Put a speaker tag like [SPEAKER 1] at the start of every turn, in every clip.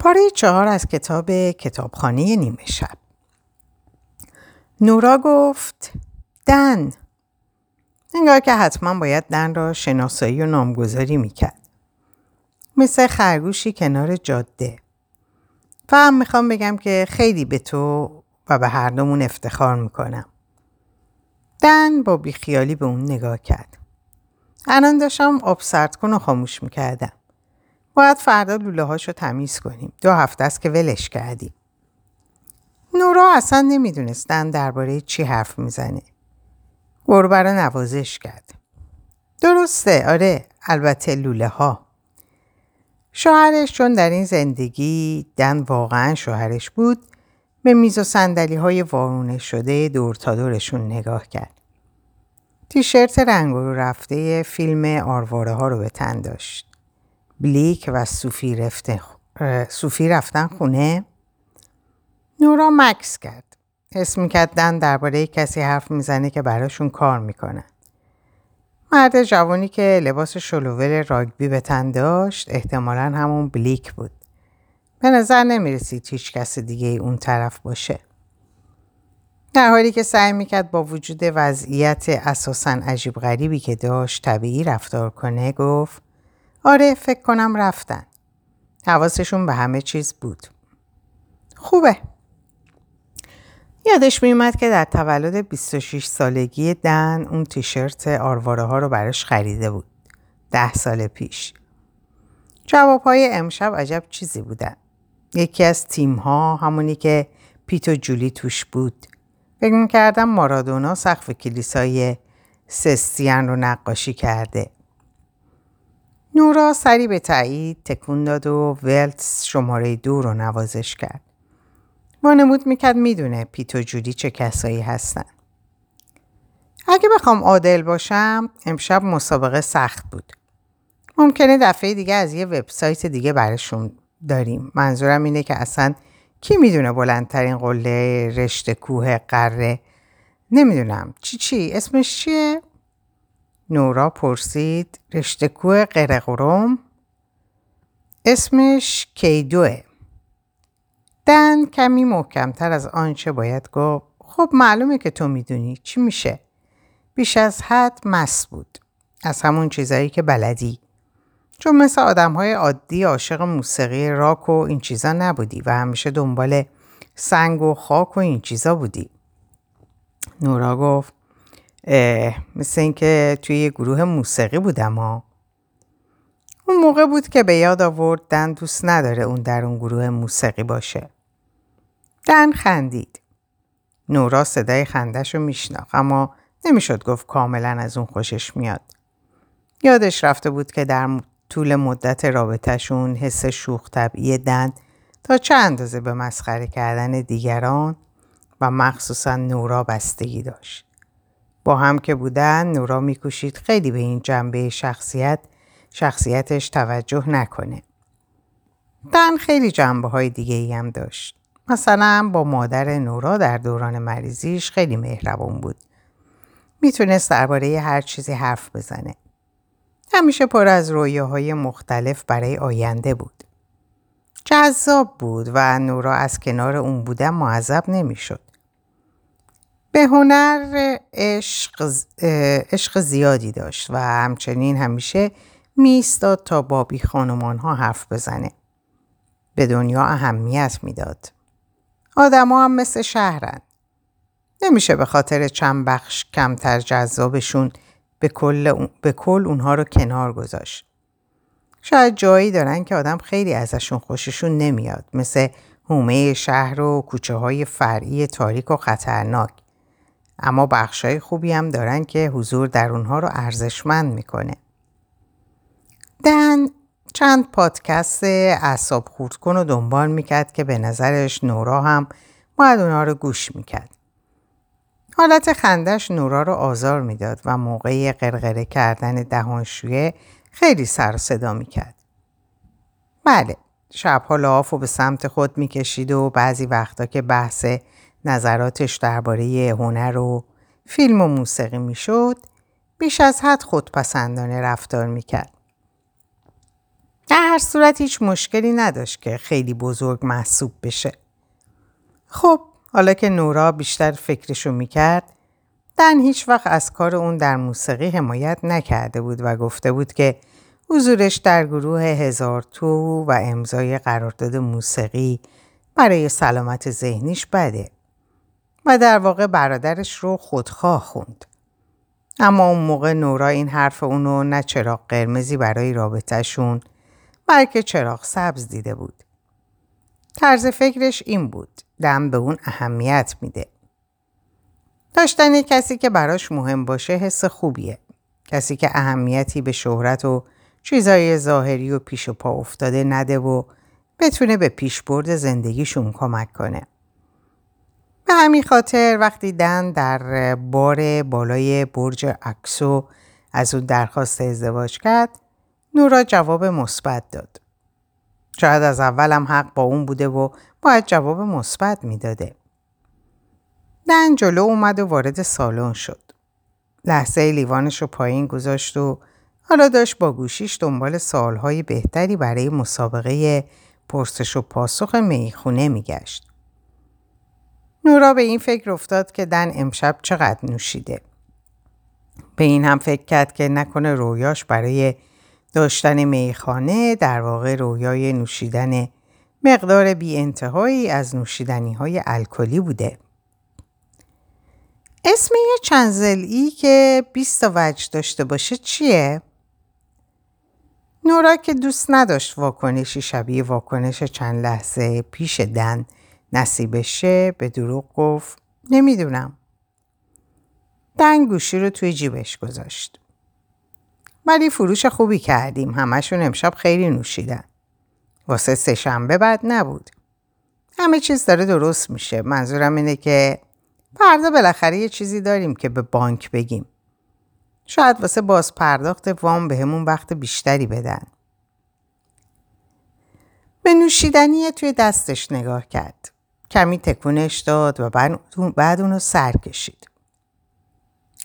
[SPEAKER 1] پاره چهار از کتاب کتابخانه نیمه شب. نورا گفت دن. انگار که حتما باید دن را شناسایی و نامگذاری می‌کرد. مثل خرگوشی کنار جاده. فهم می‌خوام بگم که خیلی به تو و به هر دومون افتخار می‌کنم. دن با بیخیالی به اون نگاه کرد. الان داشتم آب سرد کن و خاموش می‌کردم. باید فردا لوله هاشو تمیز کنیم. دو هفته است که ولش کردیم. نورا اصلا نمی‌دونستن درباره چی حرف می‌زنه. گربه نوازش کرد. درسته آره البته لوله ها. شوهرش چون در این زندگی دن واقعا شوهرش بود به میز و سندلی های وارونه شده دور تا دورشون نگاه کرد. تیشرت رنگ رو رفته فیلم آرواره ها رو به تن داشت. بلیک و صوفی, رفته صوفی رفتن خونه. نورا مکس کرد. حس می‌کرد دن درباره کسی حرف می‌زنه که براشون کار می‌کنن مرد جوانی که لباس شلوور راگبی به تن داشت احتمالا همون بلیک بود. به نظر نمی‌رسید هیچ کس دیگه اون طرف باشه. در حالی که سعی می‌کرد با وجود وضعیت اساسا عجیب غریبی که داشت طبیعی رفتار کنه گفت آره فکر کنم رفتن. حواسشون به همه چیز بود. خوبه. یادش میومد که در تولد 26 سالگی دن اون تیشرت آرواره ها رو براش خریده بود. ده سال پیش. جواب های امشب عجب چیزی بودن. یکی از تیم ها همونی که پیت و جولی توش بود. فکر می‌کردم مارادونا سقف کلیسای سستیان رو نقاشی کرده. نورا سری به تایید تکون داد و ولتس شماره دو رو نوازش کرد. وانمود می‌کرد می‌دونه پیت و جودی چه کسایی هستن. اگه بخوام عادل باشم امشب مسابقه سخت بود. ممکنه دفعه دیگه از یه وبسایت دیگه برشون داریم. منظورم اینه که اصلا کی می‌دونه بلندترین قله رشته کوه قره نمی‌دونم چی چی اسمش چیه؟ نورا پرسید رشتکوه قرقروم؟ اسمش کیدوه. دن کمی محکمتر از آنچه باید گفت. خب معلومه که تو می‌دونی چی میشه. بیش از حد مس بود. از همون چیزایی که بلدی. چون مثل آدم های عادی عاشق موسیقی راک و این چیزا نبودی و همیشه دنبال سنگ و خاک و این چیزا بودی. نورا گفت مثل اینکه توی یه گروه موسیقی بودم ها. اون موقع بود که به یاد آورد دن دوست نداره اون در اون گروه موسیقی باشه. دن خندید. نورا صدای خندش رو میشناخت اما نمی‌شد گفت کاملا از اون خوشش میاد. یادش رفته بود که در طول مدت رابطهشون حس شوخ طبعی دن تا چه اندازه به مسخره کردن دیگران و مخصوصا نورا بستگی داشت. با هم که بودن نورا میکوشید خیلی به این جنبه شخصیت شخصیتش توجه نکنه. دن خیلی جنبه های دیگه ای هم داشت. مثلا با مادر نورا در دوران مریضیش خیلی مهربون بود. می‌تونست درباره هر چیزی حرف بزنه. همیشه پر از رویاهای مختلف برای آینده بود. جذاب بود و نورا از کنار اون بودن معذب نمی‌شد. به هنر عشق, عشق زیادی داشت و همچنین همیشه میستاد تا بابی خانمان ها حرف بزنه. به دنیا اهمیت می‌داد. آدما هم مثل شهرن. نمیشه به خاطر چند بخش کمتر جذابشون به کل, به کل اونها رو کنار گذاشت. شاید جایی دارن که آدم خیلی ازشون خوششون نمیاد مثل هومه شهر و کوچه های فرعی تاریک و خطرناک. اما بخشای خوبی هم دارن که حضور در اونها رو ارزشمند می‌کنه. دن چند پادکست اعصاب خورد کن و دنبال می‌کرد که به نظرش نورا هم باید اونها رو گوش می‌کرد. حالت خندش نورا رو آزار می‌داد و موقعی قرقره کردن دهانشویه خیلی سر صدا می‌کرد. بله، شبها لاف و به سمت خود می‌کشید و بعضی وقتا که بحث نظراتش درباره هنر و فیلم و موسیقی می‌شد بیش از حد خودپسندانه رفتار می‌کرد. در هر صورت هیچ مشکلی نداشت که خیلی بزرگ محسوب بشه. خب حالا که نورا بیشتر فکرشو می‌کرد دن هیچ وقت از کار اون در موسیقی حمایت نکرده بود و گفته بود که حضورش در گروه هزار تو و امضای قرارداد موسیقی برای سلامت ذهنیش بده و در واقع برادرش رو خودخواه خوند. اما اون موقع نورا این حرف اونو نه چراغ قرمزی برای رابطهشون بلکه چراغ سبز دیده بود. طرز فکرش این بود. دم به اون اهمیت میده. داشتن کسی که براش مهم باشه حس خوبیه. کسی که اهمیتی به شهرت و چیزای ظاهری و پیش و پا افتاده نده و بتونه به پیشبرد زندگیشون کمک کنه. به همین خاطر وقتی دن در بار بالای برج اکسو از اون درخواست ازدواج کرد نورا جواب مثبت داد. شاید از اولم حق با اون بوده و باید جواب مثبت می‌داده. دن جلو اومد و وارد سالن شد. لحظه لیوانش رو پایین گذاشت و حالا داشت با گوشیش دنبال سالهای بهتری برای مسابقه پرسش و پاسخ می‌خونه میگشت. نورا به این فکر افتاد که دن امشب چقدر نوشیده. به این هم فکر کرد که نکنه رویاش برای داشتن میخانه در واقع رویای نوشیدن مقدار بی انتهایی از نوشیدنی های الکلی بوده. اسم یه چند که 20 تا وجه داشته باشه چیه؟ نورا که دوست نداشت واکنشی شبیه واکنش چند لحظه پیش دن نصیبشه به دروغ گفت نمی‌دونم. دن گوشی رو توی جیبش گذاشت. ولی فروش خوبی کردیم. همشون امشب خیلی نوشیدن. واسه سه شنبه بد نبود. همه چیز داره درست میشه. منظورم اینه که فردا بالاخره یه چیزی داریم که به بانک بگیم. شاید واسه باز پرداخت وام به همون وقت بیشتری بدن. به نوشیدنی توی دستش نگاه کرد. کمی تکونش داد و بعد اونو سر کشید.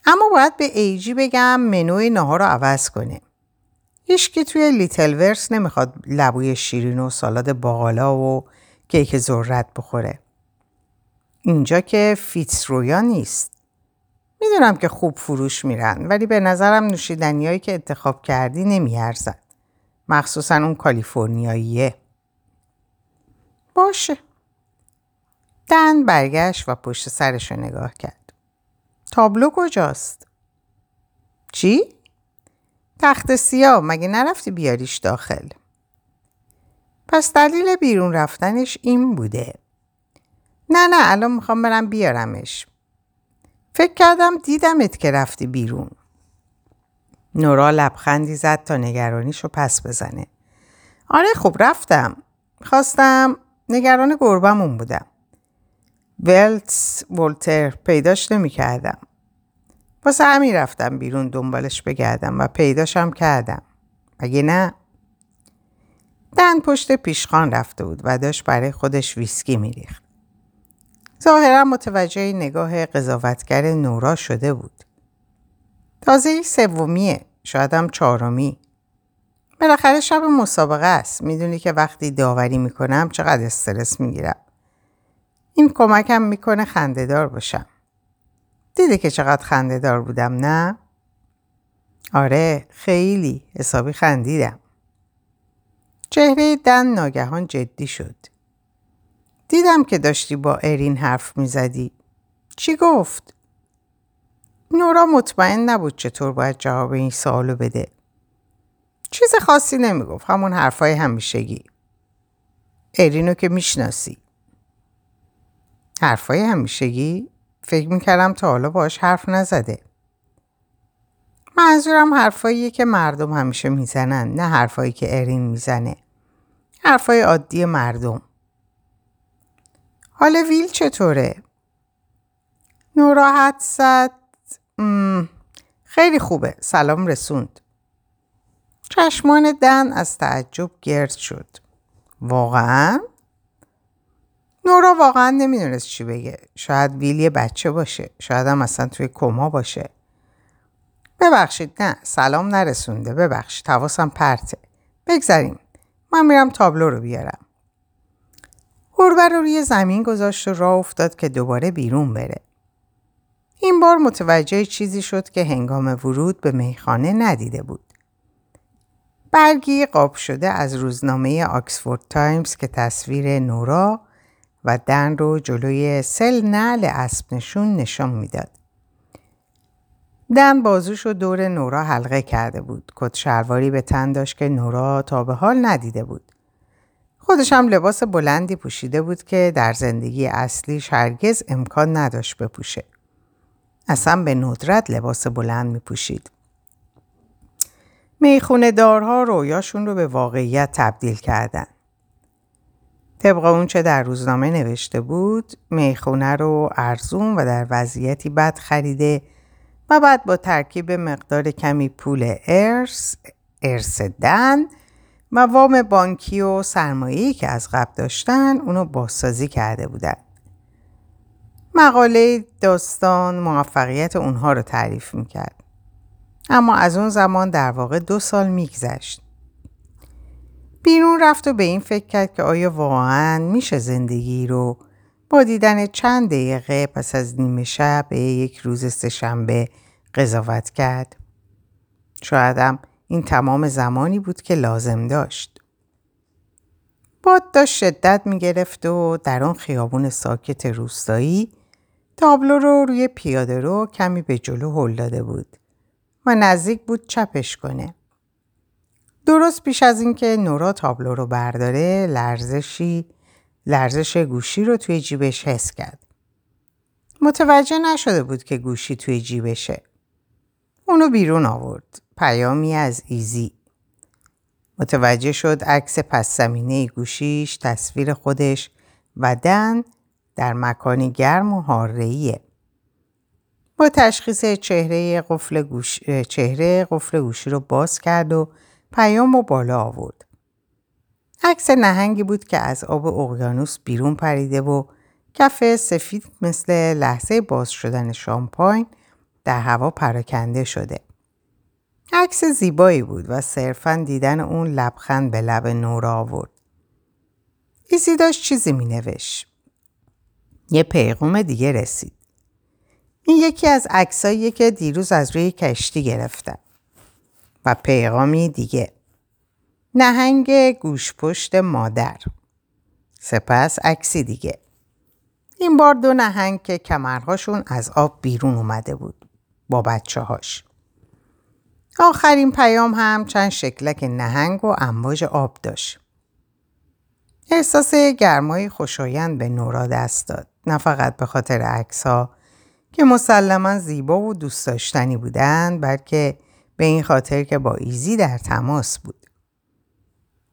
[SPEAKER 1] اما باید به ایجی بگم منوی نهار رو عوض کنه. که توی لیتل ورس نمی‌خواد لبوی شیرین و سالاد باقالا و کیک ذرت بخوره. اینجا که فیتس رویا نیست. می‌دونم که خوب فروش میرن ولی به نظرم نوشیدنیایی که انتخاب کردی نمیارزن. مخصوصا اون کالیفرنیاییه. باشه. دن برگشت و پشت سرش رو نگاه کرد. تابلو کجاست؟ چی؟ تخت سیاه مگه نرفتی بیاریش داخل؟ پس دلیل بیرون رفتنش این بوده. نه نه الان می‌خوام برم بیارمش. فکر کردم دیدمت که رفتی بیرون. نورا لبخندی زد تا نگرانیشو پس بزنه. آره خب رفتم. خواستم نگران گربمون بودم. ولتس ولتر پیداش نمی کردم. واسه همین رفتم بیرون دنبالش بگردم و پیداشم کردم. مگه نه؟ دن پشت پیشخان رفته بود و داشت برای خودش ویسکی میریخت. ظاهرا متوجه نگاه قضاوتگر نورا شده بود. تازه سومیه شاید هم چهارمی. بالاخره شب مسابقه است. می‌دونی که وقتی داوری می‌کنم چقدر استرس می‌گیرم. این کمکم می‌کنه خندهدار باشم. دیدی که چقدر خندهدار بودم نه؟ آره خیلی حسابی خندیدم. چهره دن ناگهان جدی شد. دیدم که داشتی با ارین حرف می‌زدی. چی گفت؟ نورا مطمئن نبود چطور باید جواب این سوالو بده. چیز خاصی نمی‌گفت. همون حرفای همیشگی. ارینو که می‌شناسی. حرفای همیشگی؟ فکر می‌کردم تا حالا باش حرف نزده. منظورم حرفاییه که مردم همیشه می‌زنن نه حرفایی که ارین می‌زنه. حرفای عادی مردم. حال ویل چطوره؟ نوراحت زد خیلی خوبه سلام رسوند چشمان دن از تعجب گرد شد واقعا؟ نورا واقعا نمی‌دونست چی بگه شاید ویل یه بچه باشه شاید هم اصلا توی کما باشه ببخشید نه سلام نرسونده ببخشید حواسم پرته بگذاریم من میرم تابلو رو بیارم. گربه رو روی زمین گذاشت و راه افتاد که دوباره بیرون بره. این بار متوجه چیزی شد که هنگام ورود به میخانه ندیده بود. برگی قاب شده از روزنامه آکسفورد تایمز که تصویر نورا و دن رو جلوی سل نعل اسب نشون نشان می‌داد. دن بازوش و دور نورا حلقه کرده بود. کت شلواری به تن داشت که نورا تا به حال ندیده بود. خودش هم لباس بلندی پوشیده بود که در زندگی اصلیش هرگز امکان نداشت بپوشه. اصلا به ندرت لباس بلند می پوشید. می‌خونه دارها رویاشون رو به واقعیت تبدیل کردن. طبق اونچه در روزنامه نوشته بود می‌خونه رو ارزون و در وضعیتی بد خریده و بعد با ترکیب مقدار کمی پول ارس ارس دن و وام بانکی و سرمایه‌ای که از قبل داشتن اونو بازسازی کرده بودن. مقاله داستان موفقیت اونها رو تعریف می‌کرد. اما از اون زمان در واقع دو سال میگذشت. بیرون رفت و به این فکر کرد که آیا واقعا میشه زندگی رو با دیدن چند دقیقه پس از نیمه شب به یک روز سهشنبه قضاوت کرد. شایدم این تمام زمانی بود که لازم داشت. باد داشت شدت می گرفت و در آن خیابون ساکت روستایی تابلو رو روی پیاده رو کمی به جلو هل داده بود و نزدیک بود چپش کنه. درست پیش از اینکه نورا تابلو رو برداره لرزشی لرزش گوشی رو توی جیبش حس کرد. متوجه نشده بود که گوشی توی جیبشه. اونو بیرون آورد. پیامی از ایزی. متوجه شد عکس پس زمینه گوشیش تصویر خودش و دن در مکانی گرم و حارهیه. با تشخیص چهره قفل, گوش... چهره قفل گوشی رو باز کرد و پیام و بالا آورد. عکس نهنگی بود که از آب اقیانوس بیرون پریده و کف سفید مثل لحظه باز شدن شامپاین در هوا پراکنده شده. عکس زیبایی بود و صرفا دیدن اون لبخند به لب نورا آورد. ایزی داشت چیزی می نوشت. یه پیغام دیگه رسید. این یکی از عکساییه که دیروز از روی کشتی گرفتم. و پیغامی دیگه. نهنگ گوشپشت مادر. سپس عکسی دیگه. این بار دو نهنگ که کمرهاشون از آب بیرون اومده بود. با بچه هاش. آخرین پیام هم چند شکلک نهنگ و امواج آب داشت. احساس گرمای خوشایند به نورا دست داد. نه فقط به خاطر عکس ها که مسلما زیبا و دوست داشتنی بودند بلکه به این خاطر که با ایزی در تماس بود.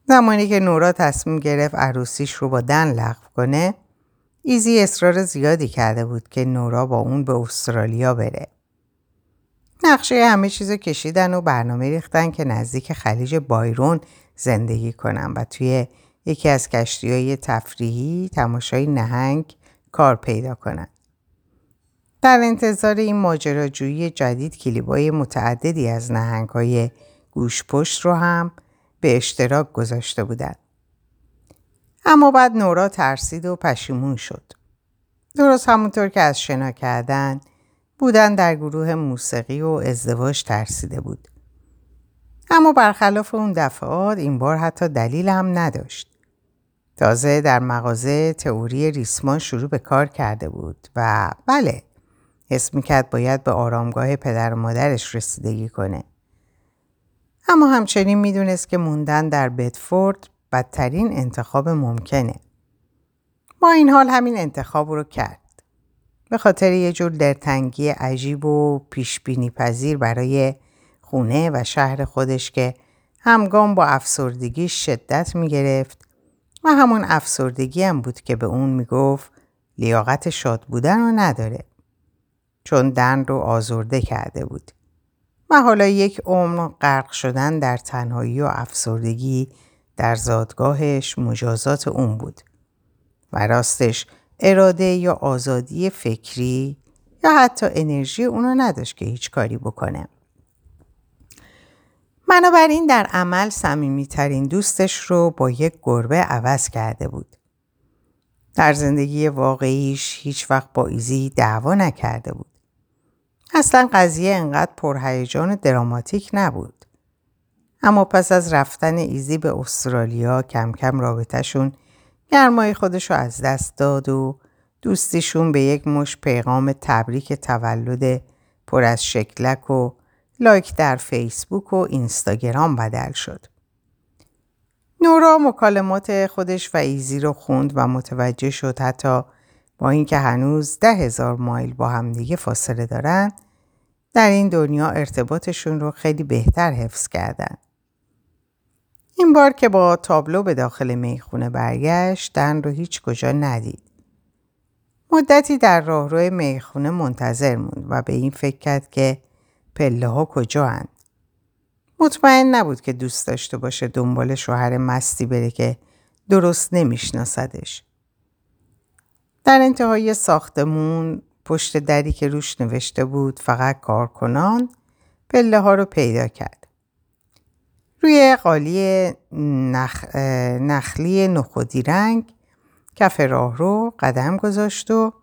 [SPEAKER 1] زمانی که نورا تصمیم گرفت عروسیش رو با دن لغو کنه ایزی اصرار زیادی کرده بود که نورا با اون به استرالیا بره. نقشه همه چیز کشیدن و برنامه ریختن که نزدیک خلیج بایرون زندگی کنن و توی یکی از کشتی های تفریحی تماشای نهنگ کار پیدا کنند. در انتظار این ماجراجویی جدید کلیبای متعددی از نهنگ های گوشپشت رو هم به اشتراک گذاشته بودند. اما بعد نورا ترسید و پشیمون شد. درست همونطور که از شنا کردن بودن در گروه موسیقی و ازدواج ترسیده بود. اما برخلاف اون دفعات این بار حتی دلیل هم نداشت. تازه در مغازه تئوری ریسمان شروع به کار کرده بود و بله حس می‌کرد باید به آرامگاه پدر و مادرش رسیدگی کنه. اما همچنین می‌دونست که موندن در بدفورد بدترین انتخاب ممکنه. با این حال همین انتخاب رو کرد. به خاطر یه جور دلتنگی عجیب و پیشبینی پذیر برای خونه و شهر خودش که همگام با افسردگی شدت می گرفت و همون افسردگی هم بود که به اون می گفت لیاقت شاد بودن رو نداره. چون دن رو آزرده کرده بود. و حالا یک عمر غرق شدن در تنهایی و افسردگی در زادگاهش مجازات اون بود. و راستش اراده یا آزادی فکری یا حتی انرژی اونو نداشت که هیچ کاری بکنه. بنابراین در عمل صمیمیترین دوستش رو با یک گربه عوض کرده بود. در زندگی واقعیش هیچ وقت با ایزی دعوا نکرده بود. اصلا قضیه انقدر پرهیجان دراماتیک نبود. اما پس از رفتن ایزی به استرالیا کم کم رابطهشون گرمای خودش رو از دست داد و دوستیشون به یک مشت پیغام تبریک تولد پر از شکلک و لایک در فیسبوک و اینستاگرام بدل شد. نورا مکالمات خودش و ایزی رو خوند و متوجه شد حتی با اینکه هنوز ده هزار مایل با همدیگه فاصله دارن در این دنیا ارتباطشون رو خیلی بهتر حفظ کردن. این بار که با تابلو به داخل می‌خونه برگشت دن رو هیچ کجا ندید. مدتی در راهرو می‌خونه منتظر موند و به این فکر کرد که پله ها کجا هند. مطمئن نبود که دوست داشته باشه دنبال شوهر مستی بره که درست نمیشناسدش. در انتهای ساختمون پشت دری که روش نوشته بود فقط کارکنان پله ها رو پیدا کرد. روی قالی نخ... نخلی نخودی رنگ کف راه رو قدم گذاشت و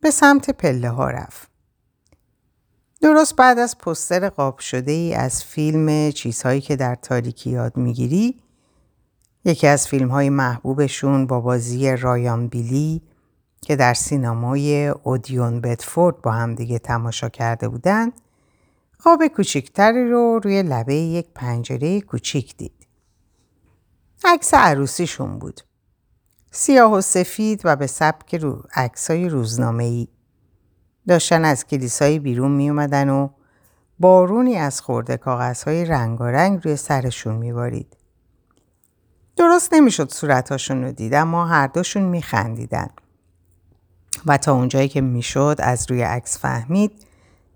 [SPEAKER 1] به سمت پله ها رفت. درست بعد از پستر قاب شده ای از فیلم چیزهایی که در تاریکی یاد می‌گیری یکی از فیلم های محبوبشون با بازی رایان بیلی که در سینمای اودیون بدفورد با هم دیگه تماشا کرده بودند خواب کوچکتری رو روی لبه یک پنجره کوچیک دید. عکس عروسیشون بود. سیاه و سفید و به سبک رو عکسای روزنامه ای. داشتن از کلیسای بیرون می اومدن و بارونی از خورده کاغذهای رنگارنگ روی سرشون میبارید. درست نمی‌شد صورتاشون رو دید اما هر دوشون میخندیدن. و تا اونجایی که می‌شد از روی عکس فهمید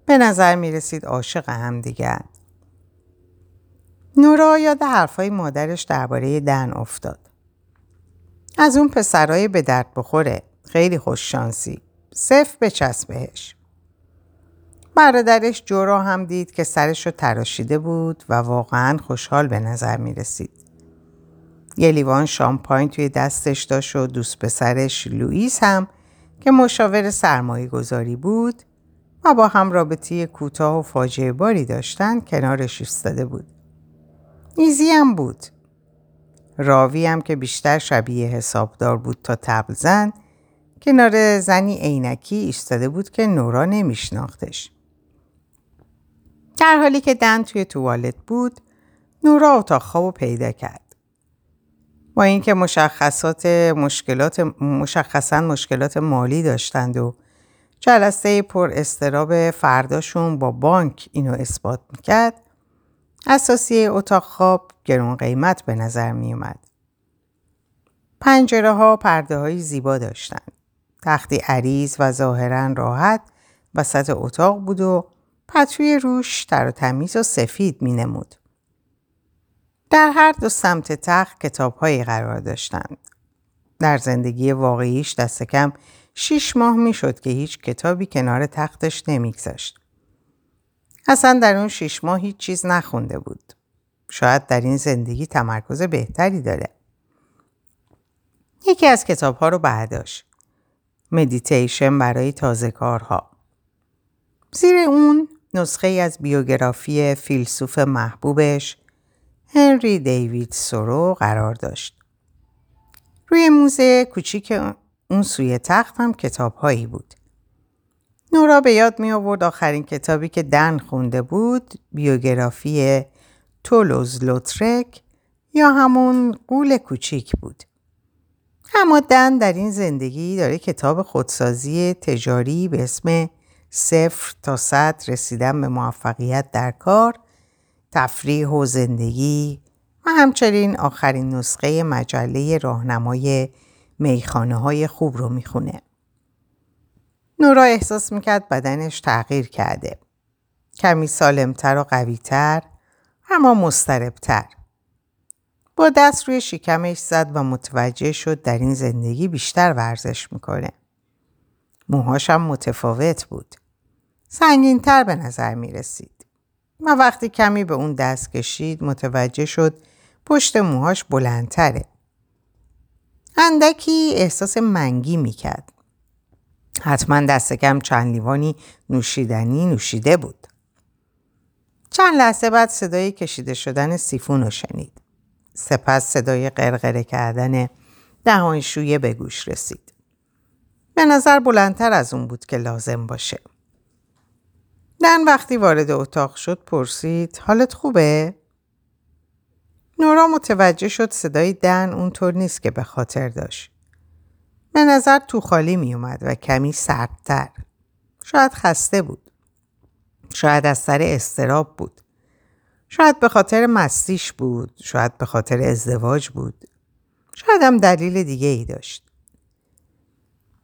[SPEAKER 1] به نظر می رسید عاشق هم دیگر. نورا یاد حرفای مادرش درباره دن افتاد. از اون پسرای به درد بخوره. خیلی خوش شانسی. صف بچسب بهش. برادرش جورا هم دید که سرش رو تراشیده بود و واقعا خوشحال به نظر می رسید. یه لیوان شامپاین توی دستش داشت و دوست پسرش لوئیس هم که مشاور سرمایه گذاری بود و با هم رابطه کوتاه و فاجعه باری داشتن کنارش ایستاده بود. ایزی هم بود. راوی هم که بیشتر شبیه حسابدار بود تا تبل زن کنار زنی عینکی ایستاده بود که نورا نمیشناختش. در حالی که دن توی توالت بود نورا اتاق خواب پیدا کرد. با اینکه مشخصات مشکلات مشخصا مشکلات مالی داشتند و جلسه پر استراب فرداشون با بانک اینو اثبات می‌کرد اساسی اتاق خواب گرون قیمت به نظر میومد. پنجره ها پرده های زیبا داشتند. تختی عریض و ظاهرا راحت وسط اتاق بود و پتوی روش تر و تمیز و سفید می نمود. در هر دو سمت تخت کتابهایی قرار داشتند. در زندگی واقعیش دست کم شیش ماه می‌شد که هیچ کتابی کنار تختش نمیگذاشت. اصلا در اون شیش ماه هیچ چیز نخونده بود. شاید در این زندگی تمرکز بهتری داره. یکی از کتاب ها رو برداشت. مدیتیشن برای تازه کارها. زیر اون نسخه از بیوگرافی فیلسوف محبوبش هنری دیوید سورو قرار داشت. روی موزه کوچیک اون سوی تخت هم کتاب هایی بود. نورا به یاد می آورد آخرین کتابی که دن خونده بود بیوگرافی تولوز لوترک یا همون قول کوچیک بود. اما دن در این زندگی داره کتاب خودسازی تجاری به اسم صفر تا صد رسیدن به موفقیت در کار تفریح و زندگی و همچنین آخرین نسخه مجله راهنمای میخانه های خوب رو می‌خونه. نورا احساس می‌کرد بدنش تغییر کرده. کمی سالمتر و قویتر اما مستربتر. با دست روی شکمش زد و متوجه شد در این زندگی بیشتر ورزش می‌کنه. موهاشم متفاوت بود. سنگینتر به نظر می رسید. و وقتی کمی به اون دست کشید متوجه شد پشت موهاش بلندتره. اندکی احساس منگی می‌کرد. حتما دست کم چند لیوانی نوشیدنی نوشیده بود. چند لحظه بعد صدای کشیده شدن سیفون رو شنید. سپس صدای قرقره کردن دهانشویه به گوش رسید. به نظر بلندتر از اون بود که لازم باشه. دن وقتی وارد اتاق شد پرسید حالت خوبه؟ نورا متوجه شد صدای دن اونطور نیست که به خاطر داشت. به نظر تو خالی می اومد و کمی سردتر. شاید خسته بود. شاید از سر استراب بود. شاید به خاطر مستیش بود. شاید به خاطر ازدواج بود. شاید هم دلیل دیگه ای داشت.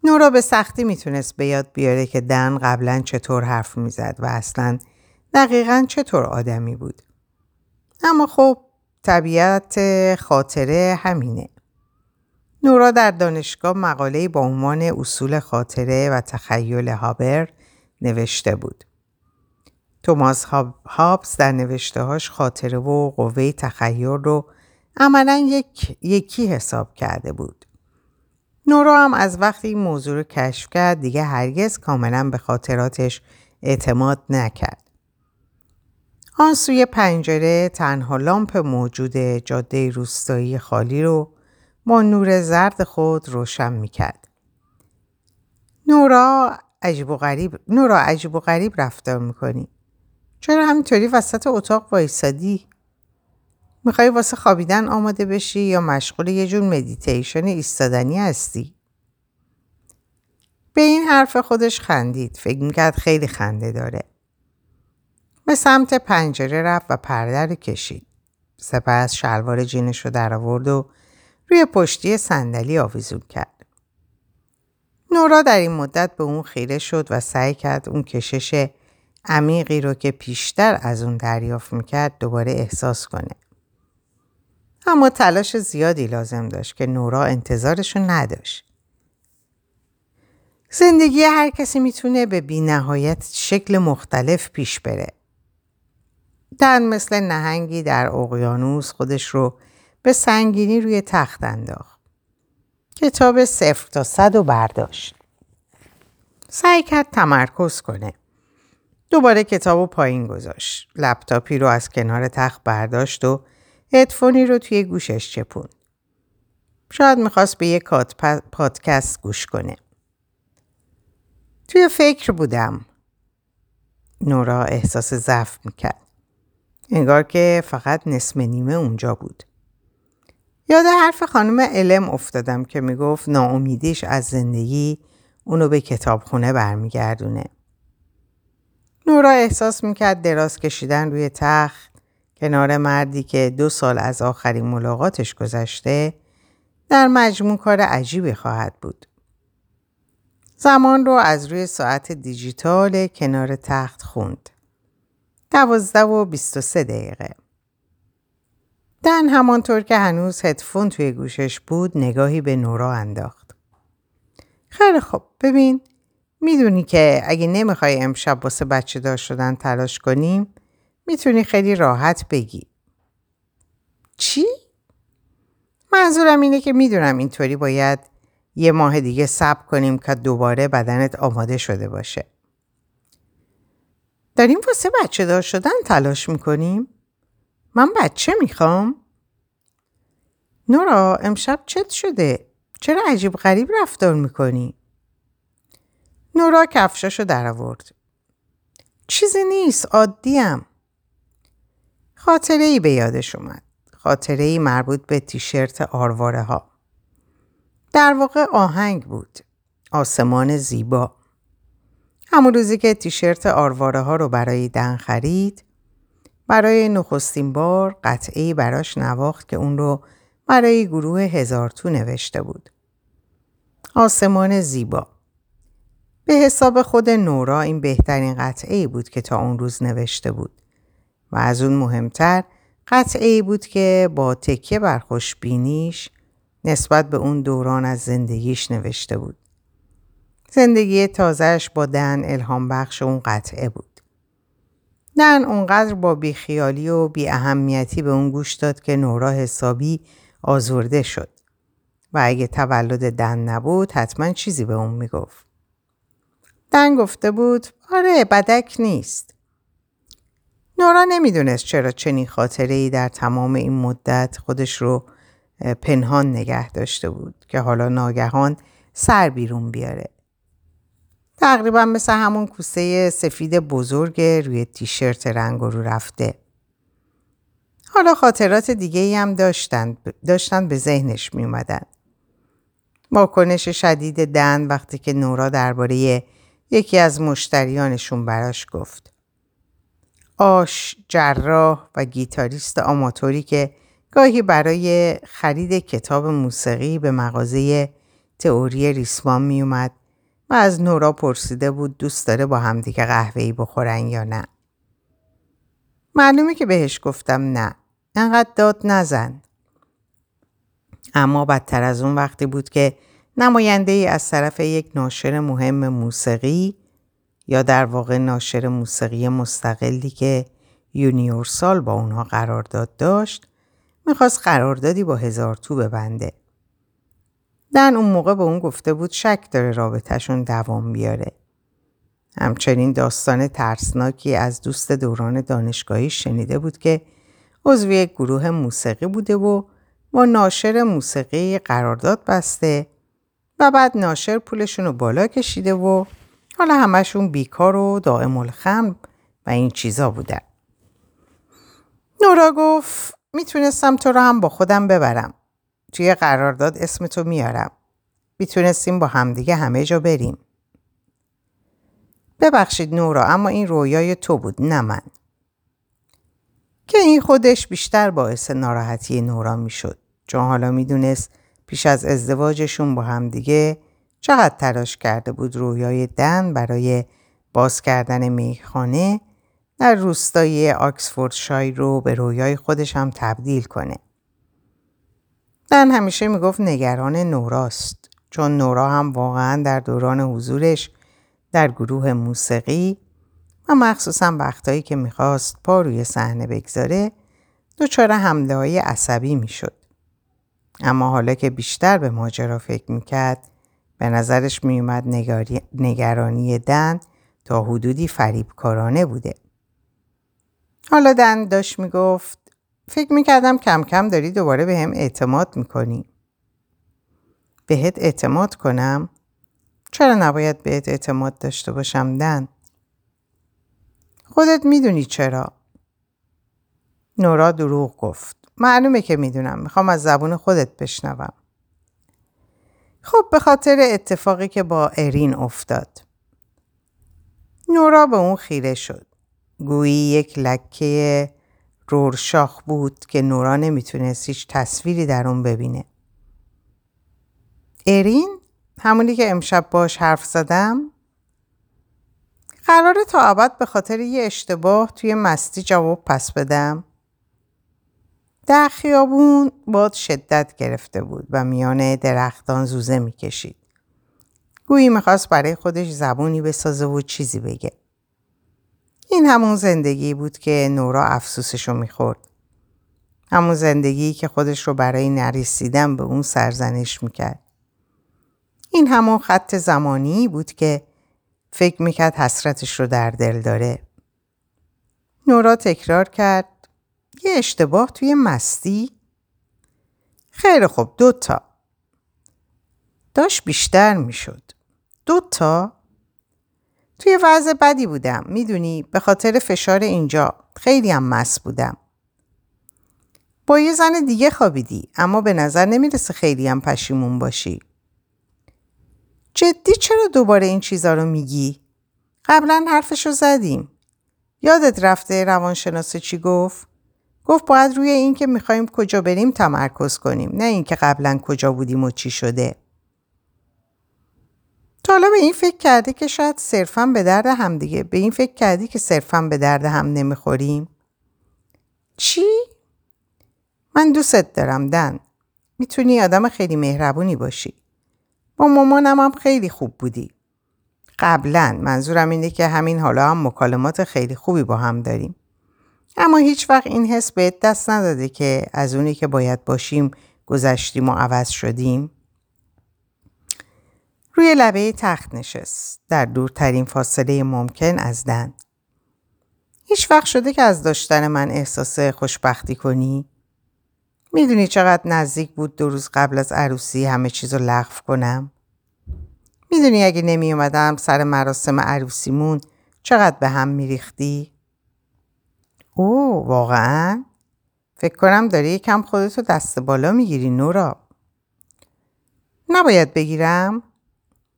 [SPEAKER 1] نورا به سختی می‌تونست به یاد بیاره که دن قبلا چطور حرف می‌زد و اصلا دقیقا چطور آدمی بود. اما خب طبیعت خاطره همینه. نورا در دانشگاه مقاله با عنوان اصول خاطره و تخیل هابر نوشته بود. توماس هابز در نوشتهاش خاطره و قوه تخیل رو عملا یک یکی حساب کرده بود. نورا هم از وقتی این موضوع رو کشف کرد دیگه هرگز کاملا به خاطراتش اعتماد نکرد. آن سوی پنجره تنها لامپ موجود جاده روستایی خالی رو با نور زرد خود روشن می‌کرد. نورا عجیب و غریب نورا عجیب و غریب رفتار می‌کنی. چرا همینطوری وسط اتاق وایسادی؟ می‌خوای واسه خوابیدن آماده بشی یا مشغول یه جور مدیتیشن ایستادنی هستی؟ به این حرف خودش خندید. فکر می‌کرد خیلی خنده داره. به سمت پنجره رفت و پرده رو کشید. سپس شلوار جینش رو در آورد و روی پشتی صندلی آویزون کرد. نورا در این مدت به اون خیره شد و سعی کرد اون کشش عمیقی رو که پیشتر از اون دریافت می‌کرد دوباره احساس کنه. اما تلاش زیادی لازم داشت که نورا انتظارشو نداشت. زندگی هر کسی می‌تونه به بی نهایت شکل مختلف پیش بره. دن مثل نهنگی در اقیانوس خودش رو به سنگینی روی تخت انداخت. کتاب صفر تا صد و برداشت. سعی کرد تمرکز کنه. دوباره کتاب و پایین گذاشت. لپتاپی رو از کنار تخت برداشت و هدفونی رو توی گوشش چپون. شاید می‌خواست به یک پادکست گوش کنه. توی فکر بودم. نورا احساس ضعف می‌کرد. انگار که فقط نصف نیمه اونجا بود. یاد حرف خانم علم افتادم که می‌گفت ناامیدیش از زندگی اونو به کتابخونه برمیگردونه. نورا احساس می‌کرد دراز کشیدن روی تخت کنار مردی که دو سال از آخرین ملاقاتش گذشته در مجموع کار عجیبی خواهد بود. زمان رو از روی ساعت دیجیتال کنار تخت خوند. دوازده و بیست و سه دقیقه. دن همانطور که هنوز هدفون توی گوشش بود نگاهی به نورا انداخت. خیلی خب ببین می‌دونی که اگه نمی‌خوای امشب واسه بچه دار شدن تلاش کنیم می‌تونی خیلی راحت بگی. چی؟ منظورم اینه که می‌دونم اینطوری باید یه ماه دیگه صبر کنیم که دوباره بدنت آماده شده باشه. داریم واسه بچه دار شدن تلاش می‌کنیم؟ من بچه می‌خوام؟ نورا امشب چت شده؟ چرا عجیب غریب رفتار می‌کنی؟ نورا کفشاشو در آورد. چیزی نیست عادیم. خاطره ای به یادش اومد. خاطره ای مربوط به تیشرت آرواره ها. در واقع آهنگ بود. آسمان زیبا. همون روزی که تیشرت آرواره ها رو برای دن خرید برای نخستین بار قطعی براش نواخت که اون رو برای گروه هزار تو نوشته بود. آسمان زیبا به حساب خود نورا این بهترین قطعه بود که تا اون روز نوشته بود و از اون مهمتر قطعه بود که با تکیه بر خوشبینیش نسبت به اون دوران از زندگیش نوشته بود. زندگی تازهش با دن الهام بخش اون قطعه بود. دن اونقدر با بیخیالی و بی اهمیتی به اون گوش داد که نورا حسابی آزرده شد و اگه تولد دن نبود حتما چیزی به اون می‌گفت. دن گفته بود آره بدک نیست. نورا نمی‌دونست چرا چنین خاطره ای در تمام این مدت خودش رو پنهان نگه داشته بود که حالا ناگهان سر بیرون بیاره. تقریبا مثل همون کوسه سفید بزرگ روی تیشرت رنگ رو رفته. حالا خاطرات دیگه ای هم داشتن, داشتن به ذهنش می اومدن. واکنش شدید دن وقتی که نورا درباره یکی از مشتریانشون براش گفت. آش، جراح و گیتاریست آماتوری که گاهی برای خرید کتاب موسیقی به مغازه تئوری ریسمان می اومد و از نورا پرسیده بود دوست داره با همدیگه قهوه‌ای بخورن یا نه. معلومه که بهش گفتم نه. انقدر داد نزن. اما بدتر از اون وقتی بود که نماینده ای از طرف یک ناشر مهم موسیقی یا در واقع ناشر موسیقی مستقلی که یونیورسال با اونها قرارداد داشت می‌خواست قراردادی با هزار تو ببنده. دن اون موقع به اون گفته بود شک داره رابطهشون دوام بیاره. همچنین داستان ترسناکی از دوست دوران دانشگاهی شنیده بود که عضو یک گروه موسیقی بوده و با ناشر موسیقی قرارداد بسته و بعد ناشر پولشون رو بالا کشیده و حالا همشون بیکار و دائم الخم و این چیزا بودن. نورا گفت می‌تونستم تو رو هم با خودم ببرم. توی قرارداد اسم تو میارم. می‌تونستیم با همدیگه همه جا بریم. ببخشید نورا اما این رویای تو بود نه من. که این خودش بیشتر باعث ناراحتی نورا می‌شد. چون حالا می‌دونست پیش از ازدواجشون با همدیگه چقدر تلاش کرده بود رویای دن برای باز کردن میخانه در روستای آکسفوردشایر رو به رویای خودش هم تبدیل کنه. دن همیشه می‌گفت نگران نوراست چون نورا هم واقعا در دوران حضورش در گروه موسیقی و مخصوصا وقتایی که می‌خواست پا روی صحنه بگذاره دچار حمله های عصبی می‌شد. اما حالا که بیشتر به ماجرا فکر می‌کرد به نظرش میومد نگرانی دن تا حدودی فریبکارانه بوده. حالا دن داشت می‌گفت فکر می‌کردم کم کم داری دوباره به هم اعتماد می‌کنی. بهت اعتماد کنم؟ چرا نباید بهت اعتماد داشته باشم دن؟ خودت می‌دونی چرا؟ نورا دروغ گفت. معلومه که می‌دونم. می‌خوام از زبون خودت بشنوم. خب به خاطر اتفاقی که با ارین افتاد. نورا به اون خیره شد. گویی یک لکه رورشاخ بود که نورا نمی‌تونست هیچ تصویری در اون ببینه. ارین؟ همونی که امشب باش حرف زدم؟ قراره تا ابد به خاطر یه اشتباه توی مستی جواب پس بدم؟ در خیابون باد شدت گرفته بود و میان درختان زوزه می‌کشید. گویی می‌خواست برای خودش زبونی بسازه و چیزی بگه. این همون زندگی بود که نورا افسوسشو می‌خورد. همون زندگی که خودش رو برای نریسیدن به اون سرزنش می‌کرد. این همون خط زمانی بود که فکر می‌کرد حسرتش رو در دل داره. نورا تکرار کرد یه اشتباه توی مستی؟ خیلی خوب دوتا. داشت بیشتر می‌شد. دوتا؟ توی وضع بدی بودم می‌دونی به خاطر فشار اینجا خیلی هم مس بودم. با یه زن دیگه خوابیدی اما به نظر نمی‌رسه خیلی هم پشیمون باشی. جدی چرا دوباره این چیزا رو میگی؟ قبلا حرفشو زدیم. یادت رفته روانشناسه چی گفت؟ گفت باید روی این که می‌خوایم کجا بریم تمرکز کنیم نه اینکه قبلا کجا بودیم و چی شده. تا حالا به این فکر کردی که شاید صرفا به درد هم دیگه به این فکر کردی که صرفا به درد هم نمی‌خوریم؟ چی؟ من دوستت دارم دن. می‌تونی آدم خیلی مهربونی باشی. با مامانم هم خیلی خوب بودی. قبلا منظورم اینه که همین حالا هم مکالمات خیلی خوبی با هم داریم اما هیچ وقت این حس به دست نداده که از اونی که باید باشیم گذشتیم و عوض شدیم روی لبه تخت نشست در دورترین فاصله ممکن از دن هیچ وقت شده که از داشتن من احساس خوشبختی کنی؟ می‌دونی چقدر نزدیک بود دو روز قبل از عروسی همه چیز رو لغو کنم؟ می‌دونی اگه نمی اومدم سر مراسم عروسیمون چقدر به هم میریختی؟ او واقعا؟ فکر کنم داری یکم خودتو دست بالا می‌گیری نورا. نباید بگیرم؟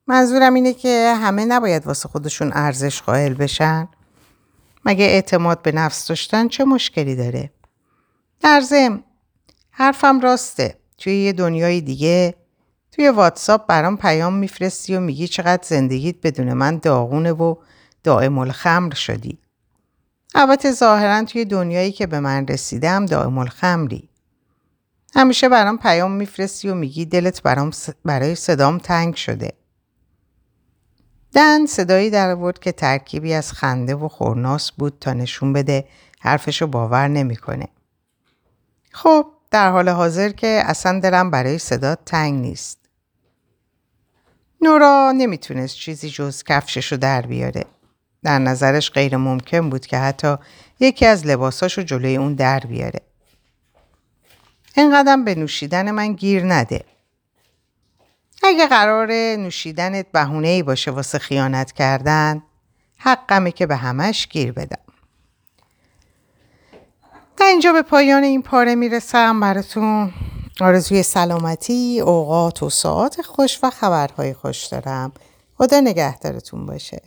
[SPEAKER 1] منظورم اینه که همه نباید واسه خودشون ارزش قائل بشن. مگه اعتماد به نفس داشتن چه مشکلی داره؟ در حرفم راسته. توی یه دنیای دیگه توی واتساپ برام پیام میفرستی و میگی چقدر زندگیت بدون من داغونه و دائم الخمر شدی. البته ظاهرا توی دنیایی که به من رسیدم دائم الخمری. همیشه برام پیام میفرستی و میگی دلت برام برای صدام تنگ شده. دن صدایی در آورد که ترکیبی از خنده و خورناس بود تا نشون بده حرفشو باور نمی‌کنه. خب در حال حاضر که اصلا دلم برای صدا تنگ نیست. نورا نمی‌تونست چیزی جز کفششو در بیاره. در نظرش غیر ممکن بود که حتی یکی از لباساشو جلوی اون در بیاره. اینقدر به نوشیدن من گیر نده. اگه قرار نوشیدنت بهونه ای باشه واسه خیانت کردن حقمه که به همش گیر بدم. تا اینجا به پایان این پاره می‌رسم براتون آرزوی سلامتی، اوقات و ساعت خوش و خبرهای خوش دارم. خدا نگهدارتون باشه.